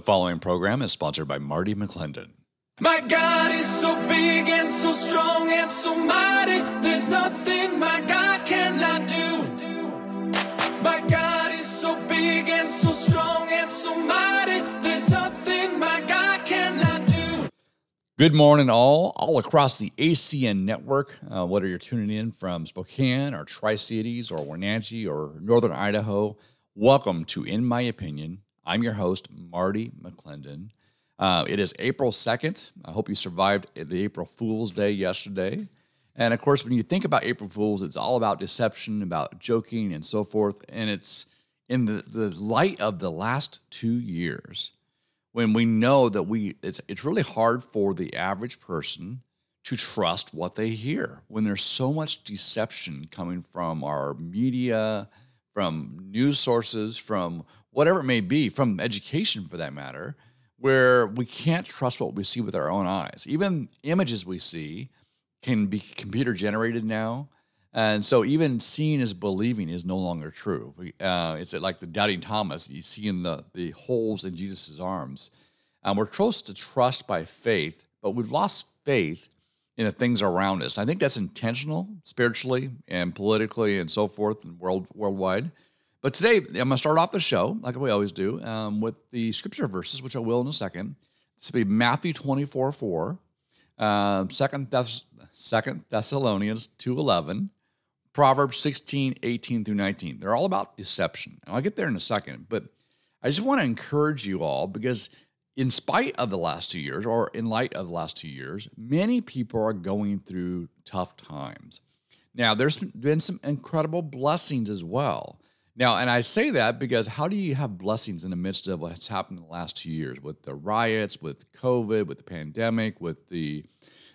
The following program is sponsored by Marty McClendon. My God is so big and so strong and so mighty. There's nothing my God cannot do. My God is so big and so strong and so mighty. There's nothing my God cannot do. Good morning, all, all across the ACN network. Uh, whether you're tuning in from Spokane or Tri Cities or Wenatchee or Northern Idaho, welcome to In My Opinion. I'm your host, Marty McClendon. Uh, it is April 2nd. I hope you survived the April Fool's Day yesterday. And of course, when you think about April Fools, it's all about deception, about joking, and so forth. And it's in the, the light of the last two years when we know that we it's, it's really hard for the average person to trust what they hear when there's so much deception coming from our media from news sources from whatever it may be, from education for that matter, where we can't trust what we see with our own eyes. Even images we see can be computer generated now. And so even seeing is believing is no longer true. Uh, it's like the doubting Thomas, you see in the, the holes in Jesus' arms. Um, we're close to trust by faith, but we've lost faith in the things around us. I think that's intentional, spiritually and politically and so forth, and world worldwide. But today, I'm going to start off the show, like we always do, um, with the scripture verses, which I will in a second. This will be Matthew 24 4, uh, 2 Thess- Thessalonians 2 11, Proverbs 16 18 through 19. They're all about deception. And I'll get there in a second. But I just want to encourage you all because, in spite of the last two years, or in light of the last two years, many people are going through tough times. Now, there's been some incredible blessings as well. Now, and I say that because how do you have blessings in the midst of what's happened in the last two years with the riots, with COVID, with the pandemic, with the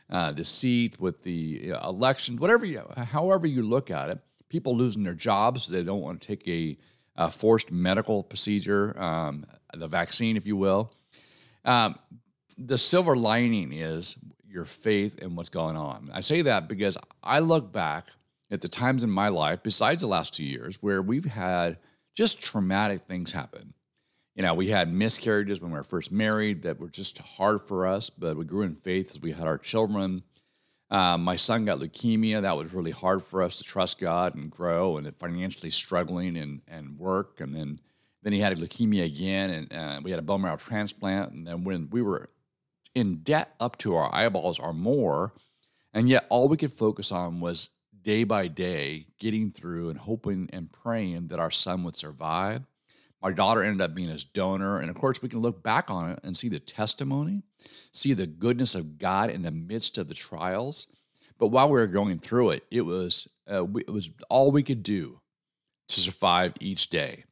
uh, deceit, with the uh, elections, whatever you, however you look at it, people losing their jobs, they don't want to take a, a forced medical procedure, um, the vaccine, if you will. Um, the silver lining is your faith in what's going on. I say that because I look back at the times in my life, besides the last two years, where we've had just traumatic things happen. You know, we had miscarriages when we were first married that were just hard for us, but we grew in faith as we had our children. Um, my son got leukemia. That was really hard for us to trust God and grow, and financially struggling and, and work. And then, then he had leukemia again, and uh, we had a bone marrow transplant. And then when we were in debt up to our eyeballs or more, and yet all we could focus on was day by day, getting through and hoping and praying that our son would survive. My daughter ended up being his donor. And of course, we can look back on it and see the testimony, see the goodness of God in the midst of the trials. But while we were going through it, it was, uh, it was all we could do to survive each day.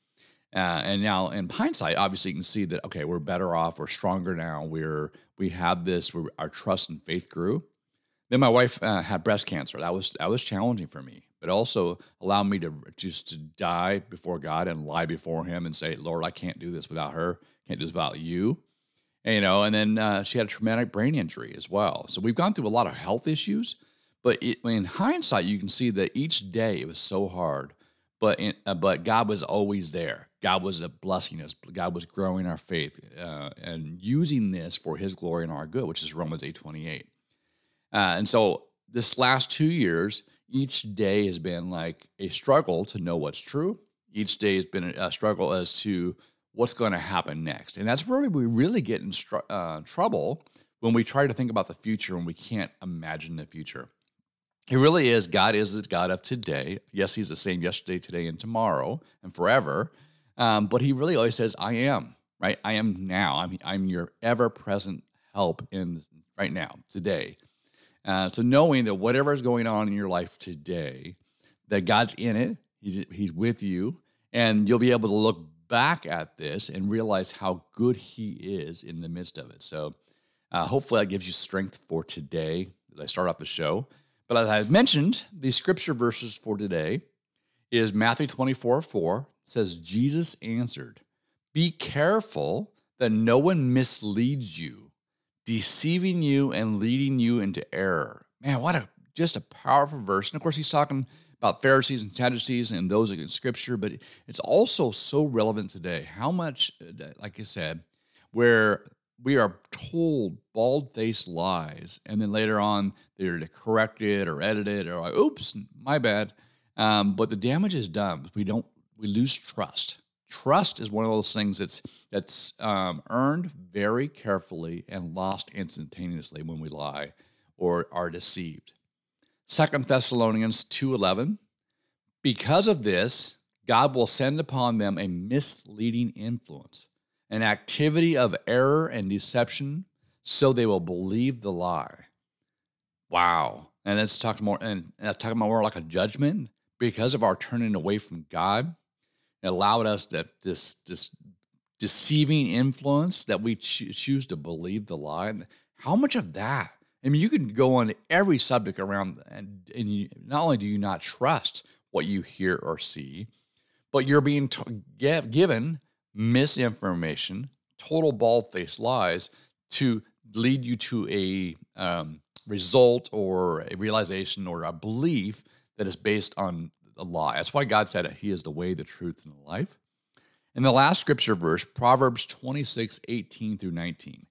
Uh, and now, in hindsight, obviously, you can see that okay, we're better off, we're stronger now. We're we have this. our trust and faith grew. Then my wife uh, had breast cancer. That was that was challenging for me, but also allowed me to just to die before God and lie before Him and say, "Lord, I can't do this without her. Can't do this without you." And, you know, and then uh, she had a traumatic brain injury as well. So we've gone through a lot of health issues. But it, in hindsight, you can see that each day it was so hard, but in, uh, but God was always there. God was blessing us. God was growing our faith uh, and using this for His glory and our good, which is Romans eight twenty eight. Uh, and so this last two years, each day has been like a struggle to know what's true. Each day has been a struggle as to what's going to happen next. And that's where we really get in str- uh, trouble when we try to think about the future and we can't imagine the future. It really is. God is the God of today. Yes, He's the same yesterday, today, and tomorrow, and forever. Um, but He really always says, "I am." Right? I am now. I'm. I'm your ever-present help in right now, today. Uh, so knowing that whatever is going on in your life today, that God's in it, He's He's with you, and you'll be able to look back at this and realize how good He is in the midst of it. So uh, hopefully that gives you strength for today as I start off the show. But as I've mentioned, the scripture verses for today is Matthew 24, 4 says, Jesus answered, Be careful that no one misleads you deceiving you and leading you into error. Man, what a just a powerful verse. And of course, he's talking about Pharisees and Sadducees and those in Scripture, but it's also so relevant today. How much, like I said, where we are told bald faced lies, and then later on they're corrected or edited or like, oops, my bad. Um, but the damage is done. We don't we lose trust. Trust is one of those things that's that's um, earned very carefully and lost instantaneously when we lie or are deceived. Second Thessalonians 2:11 Because of this God will send upon them a misleading influence, an activity of error and deception, so they will believe the lie. Wow. And that's talking more and that's talking more like a judgment because of our turning away from God. It allowed us that this this deceiving influence that we cho- choose to believe the lie. And how much of that? I mean, you can go on every subject around, and, and you, not only do you not trust what you hear or see, but you're being t- given misinformation, total bald faced lies to lead you to a um, result or a realization or a belief that is based on a law. That's why God said He is the way, the truth, and the life. In the last scripture verse, Proverbs 26, 18 through 19.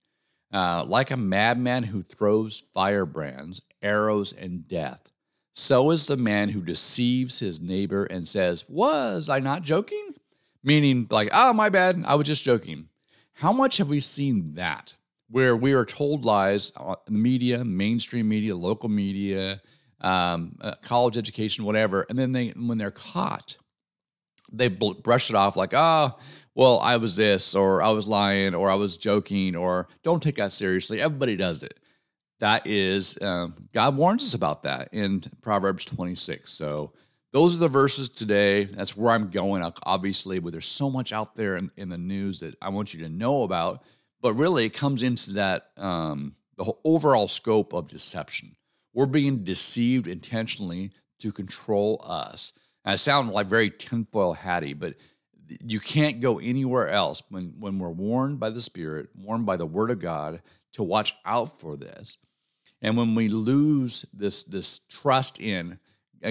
Uh, like a madman who throws firebrands, arrows, and death, so is the man who deceives his neighbor and says, Was I not joking? Meaning, like, oh, my bad, I was just joking. How much have we seen that? Where we are told lies, uh, media, mainstream media, local media, um, uh, college education, whatever, and then they, when they're caught, they brush it off like, oh, well, I was this, or I was lying, or I was joking, or don't take that seriously. Everybody does it. That is um, god warns us about that in proverbs 26 so those are the verses today. That's where i'm going. Obviously but there's so much out there in, in the news that i want you to know about. But really it comes into that um, the overall scope of deception we're being deceived intentionally to control us. And i sound like very tinfoil hatty but you can't go anywhere else when, when we're warned by the spirit warned by the word of god to watch out for this. And when we lose this this trust in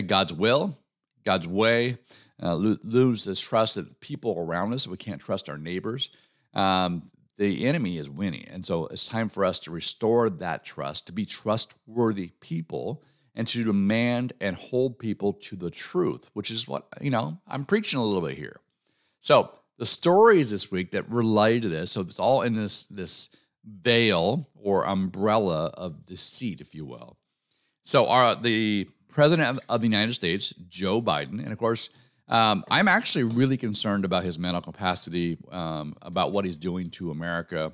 God's will, God's way, uh, lose this trust that people around us, we can't trust our neighbors, um, the enemy is winning. And so it's time for us to restore that trust, to be trustworthy people, and to demand and hold people to the truth, which is what, you know, I'm preaching a little bit here. So the stories this week that relate to this, so it's all in this, this veil or umbrella of deceit, if you will. So, our, the president of the United States, Joe Biden, and of course, um, I'm actually really concerned about his mental capacity, um, about what he's doing to America,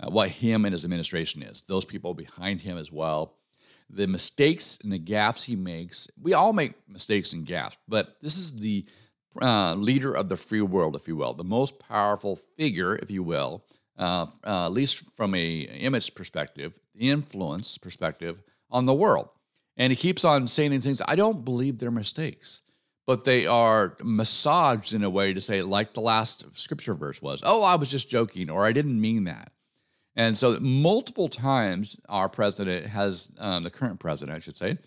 uh, what him and his administration is, those people behind him as well. The mistakes and the gaffes he makes, we all make mistakes and gaffes, but this is the uh, leader of the free world, if you will, the most powerful figure, if you will, uh, uh, at least from a image perspective, the influence perspective on the world. And he keeps on saying these things. I don't believe they're mistakes, but they are massaged in a way to say, like the last scripture verse was, "Oh, I was just joking," or "I didn't mean that." And so, multiple times, our president has um, the current president, I should say,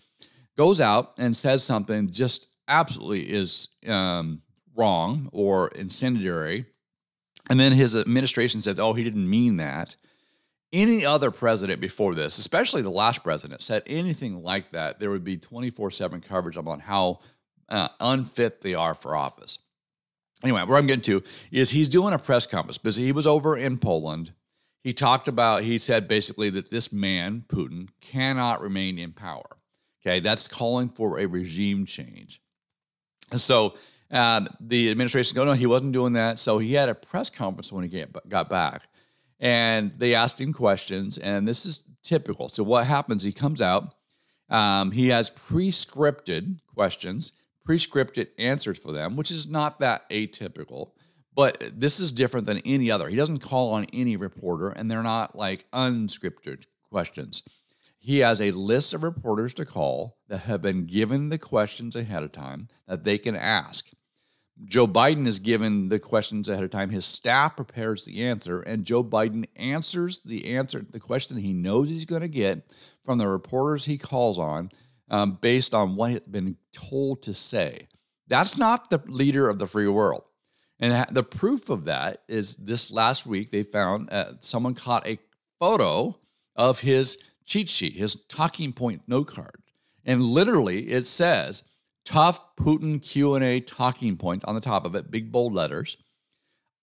goes out and says something just absolutely is um, wrong or incendiary and then his administration said, oh, he didn't mean that. Any other president before this, especially the last president, said anything like that, there would be 24 7 coverage on how uh, unfit they are for office. Anyway, where I'm getting to is he's doing a press conference because he was over in Poland. He talked about, he said basically that this man, Putin, cannot remain in power. Okay, that's calling for a regime change. So and the administration go, no, he wasn't doing that. So he had a press conference when he got back. And they asked him questions, and this is typical. So what happens? He comes out, um, he has pre-scripted questions, pre-scripted answers for them, which is not that atypical. But this is different than any other. He doesn't call on any reporter, and they're not like unscripted questions. He has a list of reporters to call that have been given the questions ahead of time that they can ask. Joe Biden is given the questions ahead of time. His staff prepares the answer, and Joe Biden answers the answer, the question he knows he's going to get from the reporters he calls on, um, based on what has been told to say. That's not the leader of the free world. And the proof of that is this last week they found uh, someone caught a photo of his cheat sheet, his talking point note card, and literally it says "Tough Putin Q and A talking point" on the top of it, big bold letters.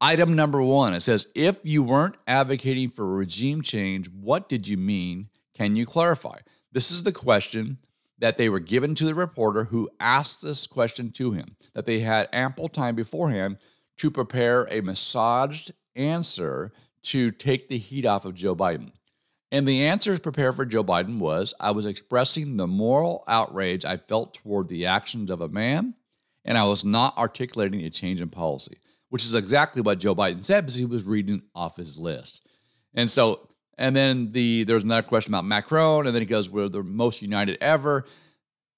Item number one it says, If you weren't advocating for regime change, what did you mean? Can you clarify? This is the question that they were given to the reporter who asked this question to him, that they had ample time beforehand to prepare a massaged answer to take the heat off of Joe Biden. And the answers prepared for Joe Biden was I was expressing the moral outrage I felt toward the actions of a man, and I was not articulating a change in policy which is exactly what Joe Biden said because he was reading off his list. And so, and then the there's another question about Macron, and then he goes, "We're the most united ever."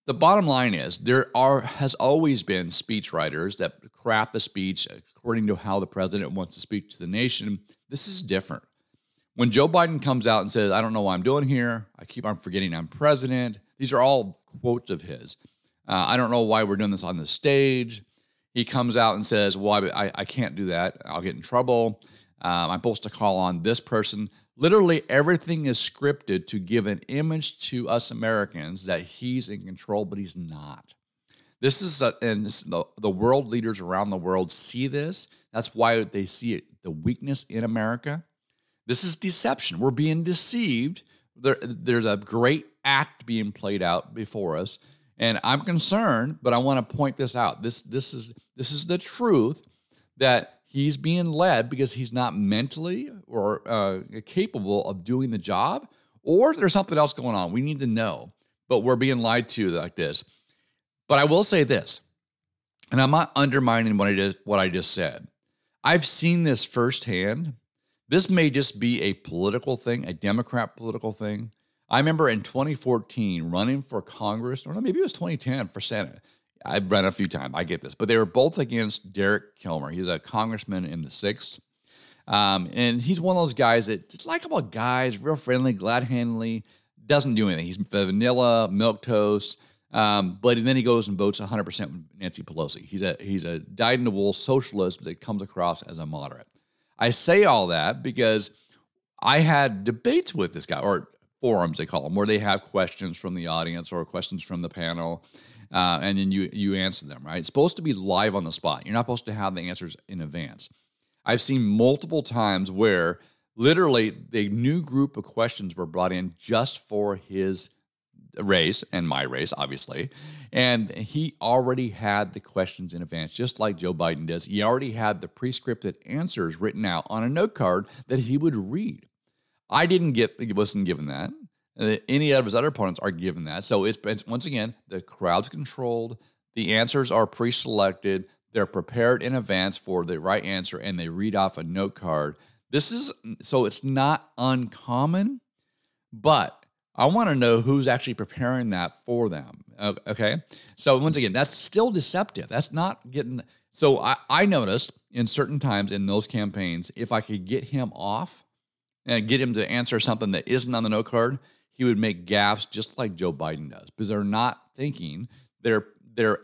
The bottom line is there are has always been speechwriters that craft the speech according to how the president wants to speak to the nation. This is different. When Joe Biden comes out and says, "I don't know what I'm doing here. I keep on forgetting I'm president." These are all quotes of his. Uh, I don't know why we're doing this on the stage he comes out and says, Well, I, I can't do that. I'll get in trouble. Um, I'm supposed to call on this person. Literally, everything is scripted to give an image to us Americans that he's in control, but he's not. This is, a, and this, the, the world leaders around the world see this. That's why they see it, the weakness in America. This is deception. We're being deceived. There, there's a great act being played out before us and I'm concerned, but I want to point this out. This this is this is the truth that he's being led because he's not mentally or uh, capable of doing the job, or there's something else going on. We need to know, but we're being lied to like this. But I will say this, and I'm not undermining what I just what I just said. I've seen this firsthand. This may just be a political thing, a Democrat political thing. I remember in 2014 running for Congress, or maybe it was 2010 for Senate. I've run a few times. I get this, but they were both against Derek Kilmer. He's a congressman in the sixth, um, and he's one of those guys that just likable guys, real friendly, glad handedly, doesn't do anything. He's vanilla, milk toast. Um, but then he goes and votes 100% with Nancy Pelosi. He's a he's a dyed in the wool socialist that comes across as a moderate. I say all that because I had debates with this guy, or forums they call them, where they have questions from the audience or questions from the panel, uh, and then you you answer them. Right? It's supposed to be live on the spot. You're not supposed to have the answers in advance. I've seen multiple times where literally the new group of questions were brought in just for his race and my race, obviously. And he already had the questions in advance, just like Joe Biden does. He already had the pre-scripted answers written out on a note card that he would read. I didn't get wasn't given that. Any of his other opponents are given that. So it's, it's once again the crowd's controlled. The answers are pre-selected. They're prepared in advance for the right answer, and they read off a note card. This is so it's not uncommon, but I want to know who's actually preparing that for them. Okay, so once again, that's still deceptive. That's not getting. So I, I noticed in certain times in those campaigns, if I could get him off and get him to answer something that isn't on the note card, he would make gaffes just like Joe Biden does because they're not thinking. They're they're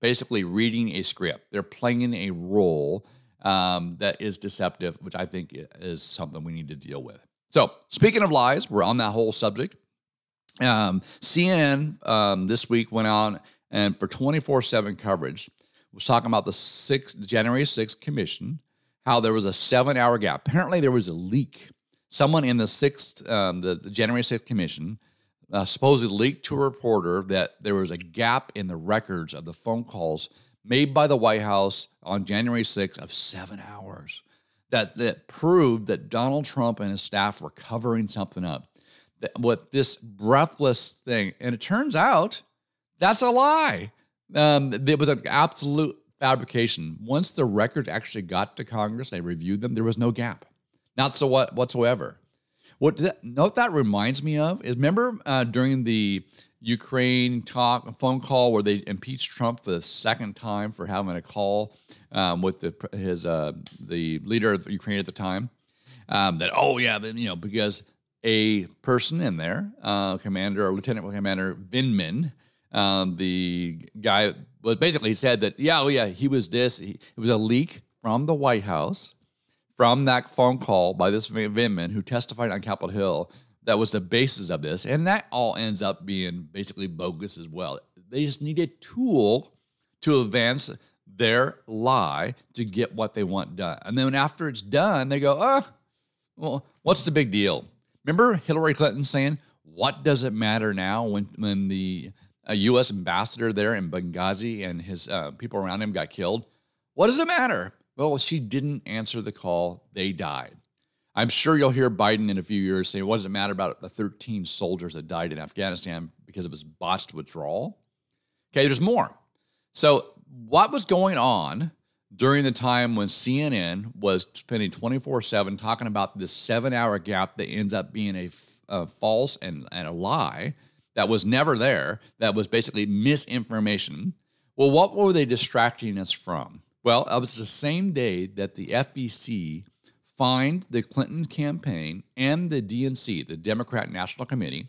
basically reading a script. They're playing a role um, that is deceptive, which I think is something we need to deal with. So, speaking of lies, we're on that whole subject. Um, CNN um, this week went on and for 24 7 coverage was talking about the 6th, January 6th commission, how there was a seven hour gap. Apparently, there was a leak someone in the sixth, um, the, the, January 6th commission, uh, supposedly leaked to a reporter that there was a gap in the records of the phone calls made by the White House on January 6th of seven hours. That, that proved that Donald Trump and his staff were covering something up. That, what this breathless thing, and it turns out that's a lie. Um, it was an absolute fabrication. Once the records actually got to Congress, they reviewed them, there was no gap not so what whatsoever. What that, what that reminds me of is remember uh, during the Ukraine talk phone call where they impeached Trump for the second time for having a call um, with the his uh, the leader of Ukraine at the time. Um, that oh yeah, you know because a person in there, uh, Commander or Lieutenant Commander Vindman, um, the guy was basically said that yeah, oh yeah, he was this. He, it was a leak from the White House, from that phone call by this Vindman who testified on Capitol Hill that was the basis of this. And that all ends up being basically bogus as well. They just need a tool to advance their lie to get what they want done. And then after it's done, they go, oh, well, what's the big deal? Remember Hillary Clinton saying, what does it matter now when, when the uh, U.S. ambassador there in Benghazi and his uh, people around him got killed? What does it matter? Well, she didn't answer the call. They died. I'm sure you'll hear Biden in a few years say, what does it matter about the 13 soldiers that died in Afghanistan because of his botched withdrawal? Okay, there's more. So, what was going on during the time when CNN was spending 24 7 talking about this seven hour gap that ends up being a, a false and, and a lie that was never there, that was basically misinformation? Well, what were they distracting us from? Well, it was the same day that the FEC fined the Clinton campaign and the DNC, the Democrat National Committee,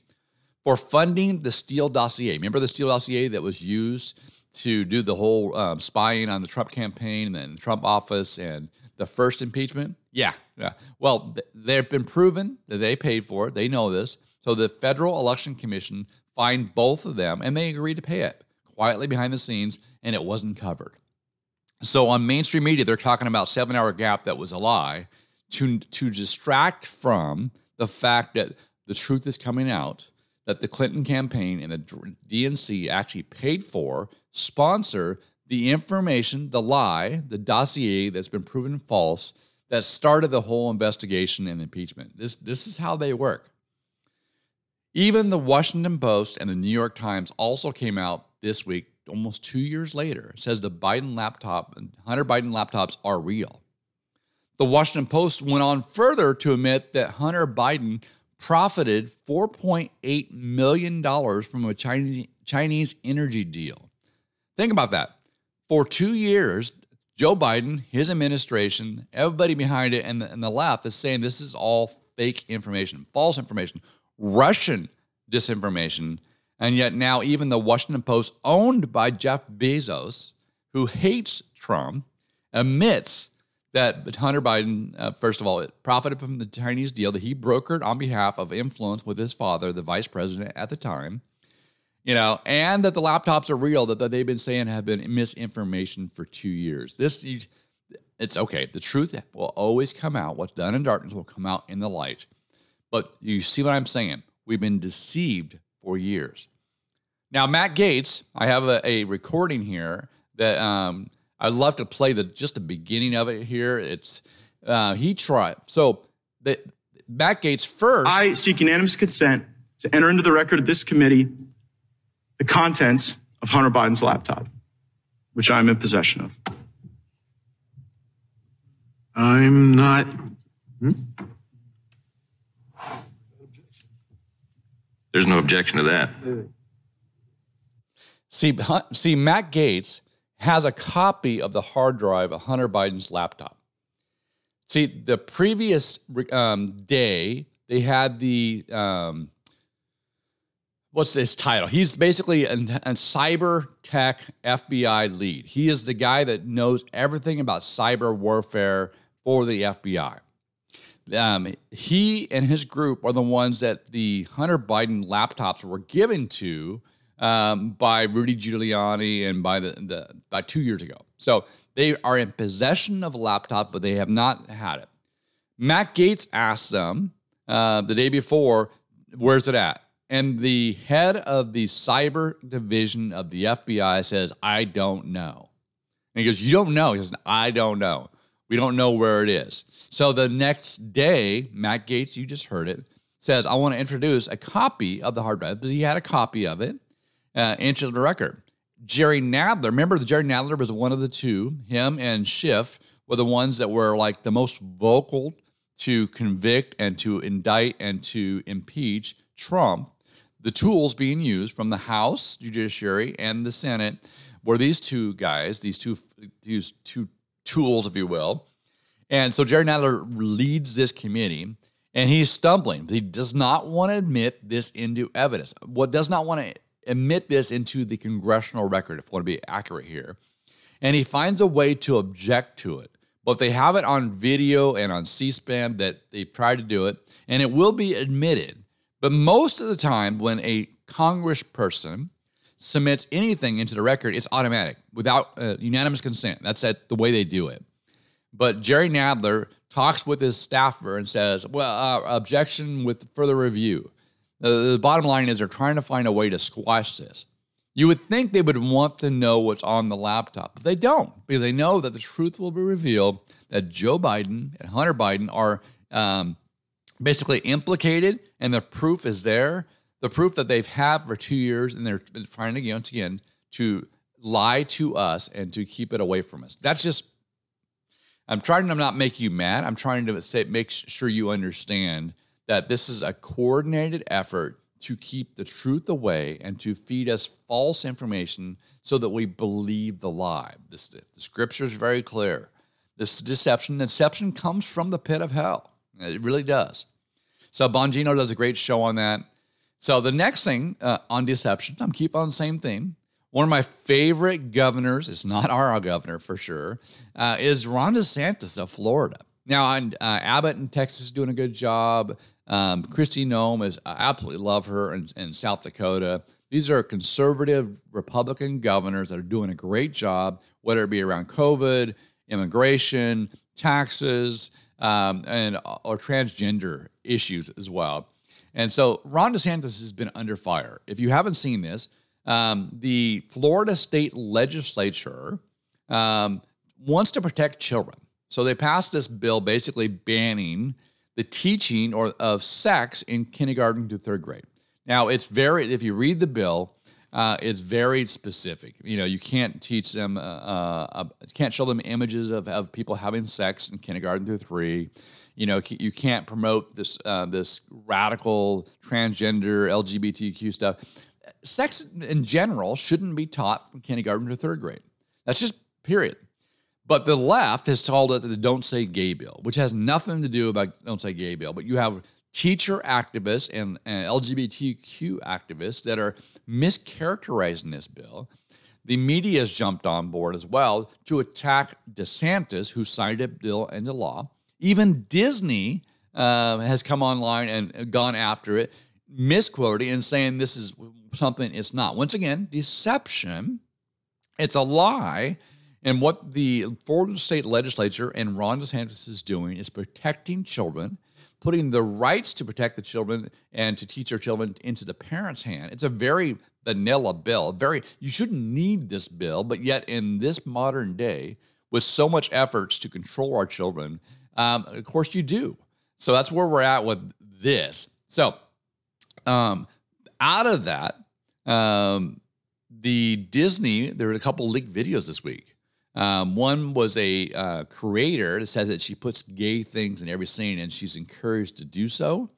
for funding the Steele dossier. Remember the Steele dossier that was used to do the whole um, spying on the Trump campaign and then the Trump office and the first impeachment? Yeah, yeah. Well, th- they've been proven that they paid for it. They know this. So the Federal Election Commission fined both of them and they agreed to pay it quietly behind the scenes and it wasn't covered. So on mainstream media, they're talking about seven hour gap that was a lie to, to distract from the fact that the truth is coming out that the Clinton campaign and the DNC actually paid for, sponsor the information, the lie, the dossier that's been proven false that started the whole investigation and impeachment. This, this is how they work. Even the Washington Post and the New York Times also came out this week, almost two years later, says the Biden laptop, Hunter Biden laptops are real. The Washington Post went on further to admit that Hunter Biden profited $4.8 million from a Chinese, Chinese energy deal. Think about that. For two years, Joe Biden, his administration, everybody behind it, and the, and the left is saying this is all fake information, false information, Russian disinformation. And yet now, even the Washington Post, owned by Jeff Bezos, who hates Trump, admits that Hunter Biden, uh, first of all, profited from the Chinese deal that he brokered on behalf of influence with his father, the vice president at the time, you know, and that the laptops are real that, that they've been saying have been misinformation for two years. This, it's okay. The truth will always come out. What's done in darkness will come out in the light. But you see what I'm saying? We've been deceived for years. Now, Matt Gaetz, I have a, a recording here that um, I'd love to play the just the beginning of it here. It's uh, he tried so the Matt Gaetz first. I seek unanimous consent to enter into the record of this committee the contents of Hunter Biden's laptop, which I'm in possession of. I'm not. Hmm? There's no objection to that. See, see, Matt Gaetz has a copy of the hard drive of Hunter Biden's laptop. See, the previous um, day, they had the, um, what's his title? He's basically a, a cyber tech FBI lead. He is the guy that knows everything about cyber warfare for the FBI. Um, he and his group are the ones that the Hunter Biden laptops were given to um, by Rudy Giuliani and by the, the by two years ago. So they are in possession of a laptop, but they have not had it. Matt Gaetz asked them uh, the day before, "Where's it at?" And the head of the cyber division of the FBI says, "I don't know." And he goes, "You don't know?" He says, "I don't know. We don't know where it is." So the next day, Matt Gaetz, you just heard it, says, "I want to introduce a copy of the hard drive." because he had a copy of it uh, into the record. Jerry Nadler, remember Jerry Nadler was one of the two. Him and Schiff were the ones that were like the most vocal to convict and to indict and to impeach Trump. The tools being used from the House Judiciary and the Senate were these two guys, these two these two tools, if you will. And so Jerry Nadler leads this committee, and he's stumbling. He does not want to admit this into evidence. What does not want to admit this into the congressional record, if I want to be accurate here. And he finds a way to object to it. but they have it on video and on C-SPAN that they tried to do it, and it will be admitted. But most of the time, when a congressperson submits anything into the record, it's automatic without uh, unanimous consent. That's that, the way they do it. But Jerry Nadler talks with his staffer and says, "Well, uh, objection with further review." The, the bottom line is they're trying to find a way to squash this. You would think they would want to know what's on the laptop, but they don't because they know that the truth will be revealed that Joe Biden and Hunter Biden are um, basically implicated, and the proof is there. The proof that they've had for two years, and they're trying again, once again to lie to us and to keep it away from us. That's just. I'm trying to not make you mad. I'm trying to say, make sure you understand that this is a coordinated effort to keep the truth away and to feed us false information so that we believe the lie. This, the scripture is very clear. This deception, deception comes from the pit of hell. It really does. So Bongino does a great show on that. So the next thing uh, on deception, I'm keep on the same theme. One of my favorite governors, it's not our governor for sure, uh, is Ron DeSantis of Florida. Now, uh, Abbott in Texas is doing a good job. Um, Kristi Noem is I absolutely love her in, in South Dakota. These are conservative Republican governors that are doing a great job, whether it be around COVID, immigration, taxes, um, and or transgender issues as well. And so Ron DeSantis has been under fire. If you haven't seen this, um, the Florida state legislature um, wants to protect children. So they passed this bill basically banning the teaching or of sex in kindergarten to third grade. Now, it's very, if you read the bill, uh, it's very specific. You know, you can't teach them, uh, uh, can't show them images of, of people having sex in kindergarten through three. You know, you can't promote this uh, this radical transgender LGBTQ stuff. Sex in general shouldn't be taught from kindergarten to third grade. That's just period. But the left has told it the Don't Say Gay bill, which has nothing to do about Don't Say Gay bill. But you have teacher activists and, and LGBTQ activists that are mischaracterizing this bill. The media has jumped on board as well to attack DeSantis, who signed a bill into law. Even Disney uh, has come online and gone after it, misquoting and saying this is something it's not. Once again, deception. It's a lie and what the Florida state legislature and Ron DeSantis is doing is protecting children, putting the rights to protect the children and to teach our children into the parents' hand. It's a very vanilla bill. Very you shouldn't need this bill, but yet in this modern day, with so much efforts to control our children, um, of course you do. So that's where we're at with this. So um, out of that, um, the Disney, there were a couple leaked videos this week um, one was a uh, creator that says that she puts gay things in every scene and she's encouraged to do so.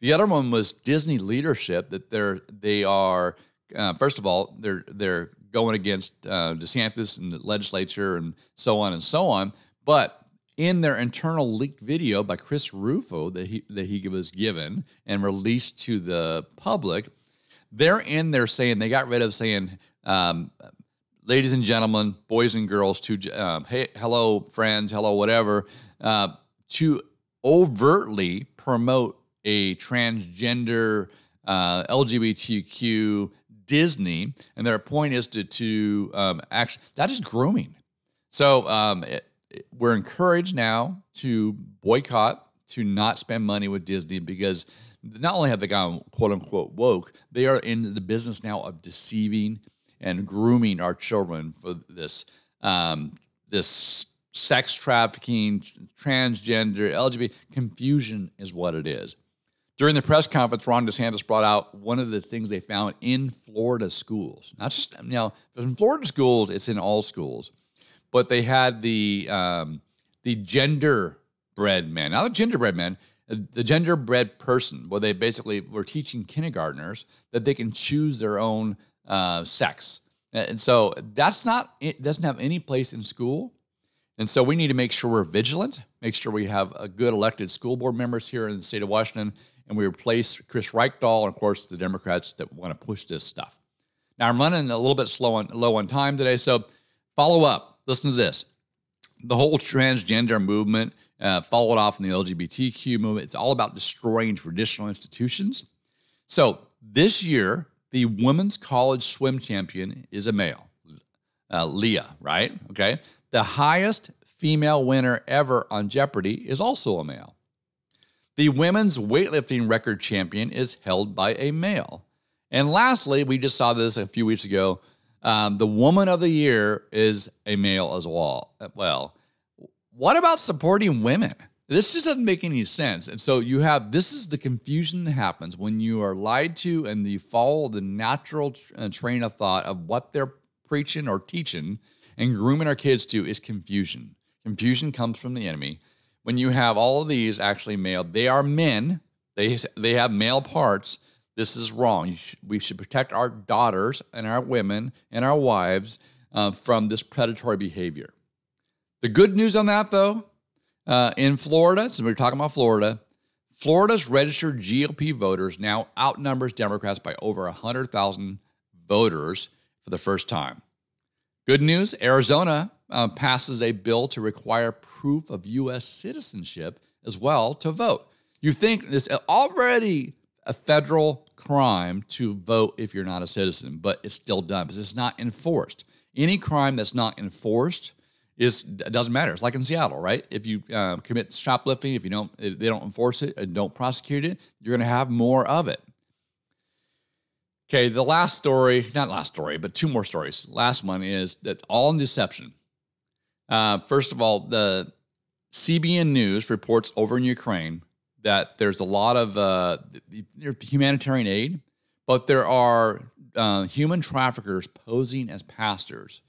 The other one was Disney leadership that they're they are uh, first of all they're they're going against uh, DeSantis and the legislature and so on and so on. But in their internal leaked video by Chris Rufo that he that he was given and released to the public, they're in there saying they got rid of saying um, ladies and gentlemen, boys and girls, to um, hey, hello, friends, hello, whatever, uh, to overtly promote a transgender uh, LGBTQ Disney, and their point is to to um, actually that is grooming. So um, it, we're encouraged now to boycott, to not spend money with Disney because not only have they gone quote unquote woke, they are in the business now of deceiving and grooming our children for this um, this sex trafficking, transgender, LGBT confusion is what it is. During the press conference, Ron DeSantis brought out one of the things they found in Florida schools. Not just you know, in Florida schools, it's in all schools, but they had the um, the genderbread men, not the genderbread men, the genderbread person, where they basically were teaching kindergartners that they can choose their own uh, sex. And so that's not, it doesn't have any place in school. And so we need to make sure we're vigilant, make sure we have a good elected school board members here in the state of Washington, and we replace Chris Reykdal and, of course, the Democrats that want to push this stuff. Now, I'm running a little bit slow on, low on time today, so follow up. Listen to this. the whole transgender movement uh, followed off in the LGBTQ movement. It's all about destroying traditional institutions. So this year, the women's college swim champion is a male, uh, Leah, right? Okay. The highest female winner ever on Jeopardy is also a male. The women's weightlifting record champion is held by a male. And lastly, we just saw this a few weeks ago. Um, the woman of the year is a male as well. Well, what about supporting women? This just doesn't make any sense. And so you have this is the confusion that happens when you are lied to and you follow the natural uh, train of thought of what they're preaching or teaching and grooming our kids to is confusion. Confusion comes from the enemy. When you have all of these actually male, they are men. They they have male parts. This is wrong. We should protect our daughters and our women and our wives uh, from this predatory behavior. The good news on that, though, uh, in Florida, since we're talking about Florida, Florida's registered GOP voters now outnumbers Democrats by over 100,000 voters for the first time. Good news Arizona uh, passes a bill to require proof of U.S. citizenship as well to vote. You think this already a federal crime to vote if you're not a citizen, but it's still done because it's not enforced. Any crime that's not enforced is doesn't matter. It's like in Seattle, right? If you uh, commit shoplifting, if you don't, if they don't enforce it and don't prosecute it, you're going to have more of it. Okay, the last story, not last story, but two more stories. Last one is that all in deception. Uh, first of all, the CBN News reports over in Ukraine that there's a lot of uh, humanitarian aid, but there are uh, human traffickers posing as pastors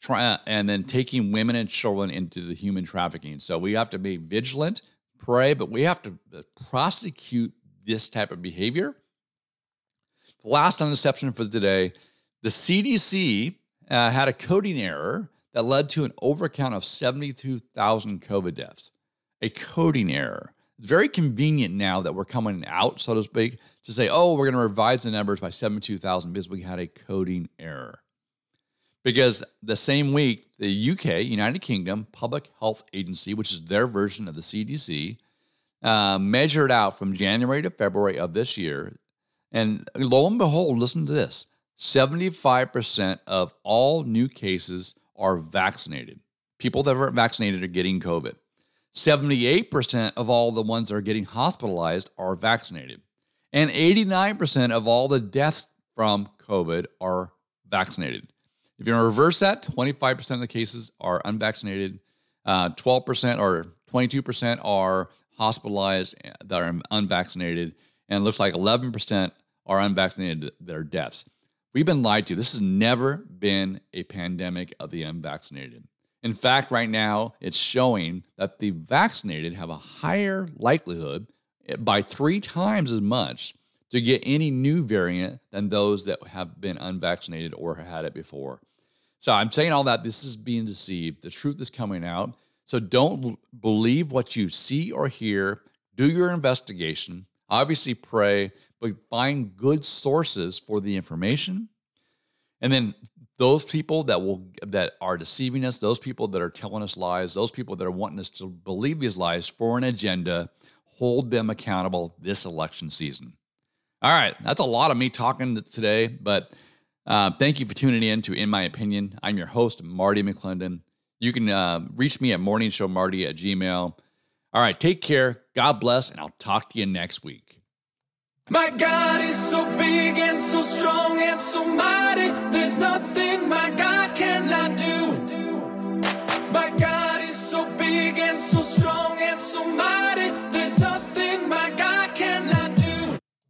try, uh, and then taking women and children into the human trafficking. So we have to be vigilant, pray, but we have to uh, prosecute this type of behavior. The last on deception for today the CDC uh, had a coding error that led to an overcount of 72,000 COVID deaths. A coding error. It's very convenient now that we're coming out, so to speak, to say, oh, we're going to revise the numbers by 72,000 because we had a coding error because the same week, the UK, United Kingdom Public Health Agency, which is their version of the CDC, uh, measured out from January to February of this year. And lo and behold, listen to this 75% of all new cases are vaccinated. People that are vaccinated are getting COVID. 78% of all the ones that are getting hospitalized are vaccinated. And 89% of all the deaths from COVID are vaccinated. If you reverse that, 25% of the cases are unvaccinated, uh, 12% or 22% are hospitalized that are unvaccinated, and it looks like 11% are unvaccinated that are deaths. We've been lied to. This has never been a pandemic of the unvaccinated. In fact, right now, it's showing that the vaccinated have a higher likelihood eh, by three times as much to get any new variant than those that have been unvaccinated or had it before. So I'm saying all that. This is being deceived. The truth is coming out. So don't believe what you see or hear. Do your investigation. Obviously, pray, but find good sources for the information. And then those people that will that are deceiving us, those people that are telling us lies, those people that are wanting us to believe these lies for an agenda, hold them accountable this election season. All right, that's a lot of me talking today, but uh, thank you for tuning in to In My Opinion. I'm your host, Marty McClendon. You can uh, reach me at morningshowmarty at gmail. All right, take care. God bless, and I'll talk to you next week. My God is so big and so strong and so mighty. There's nothing my God cannot do. My God is so big and so strong and so mighty.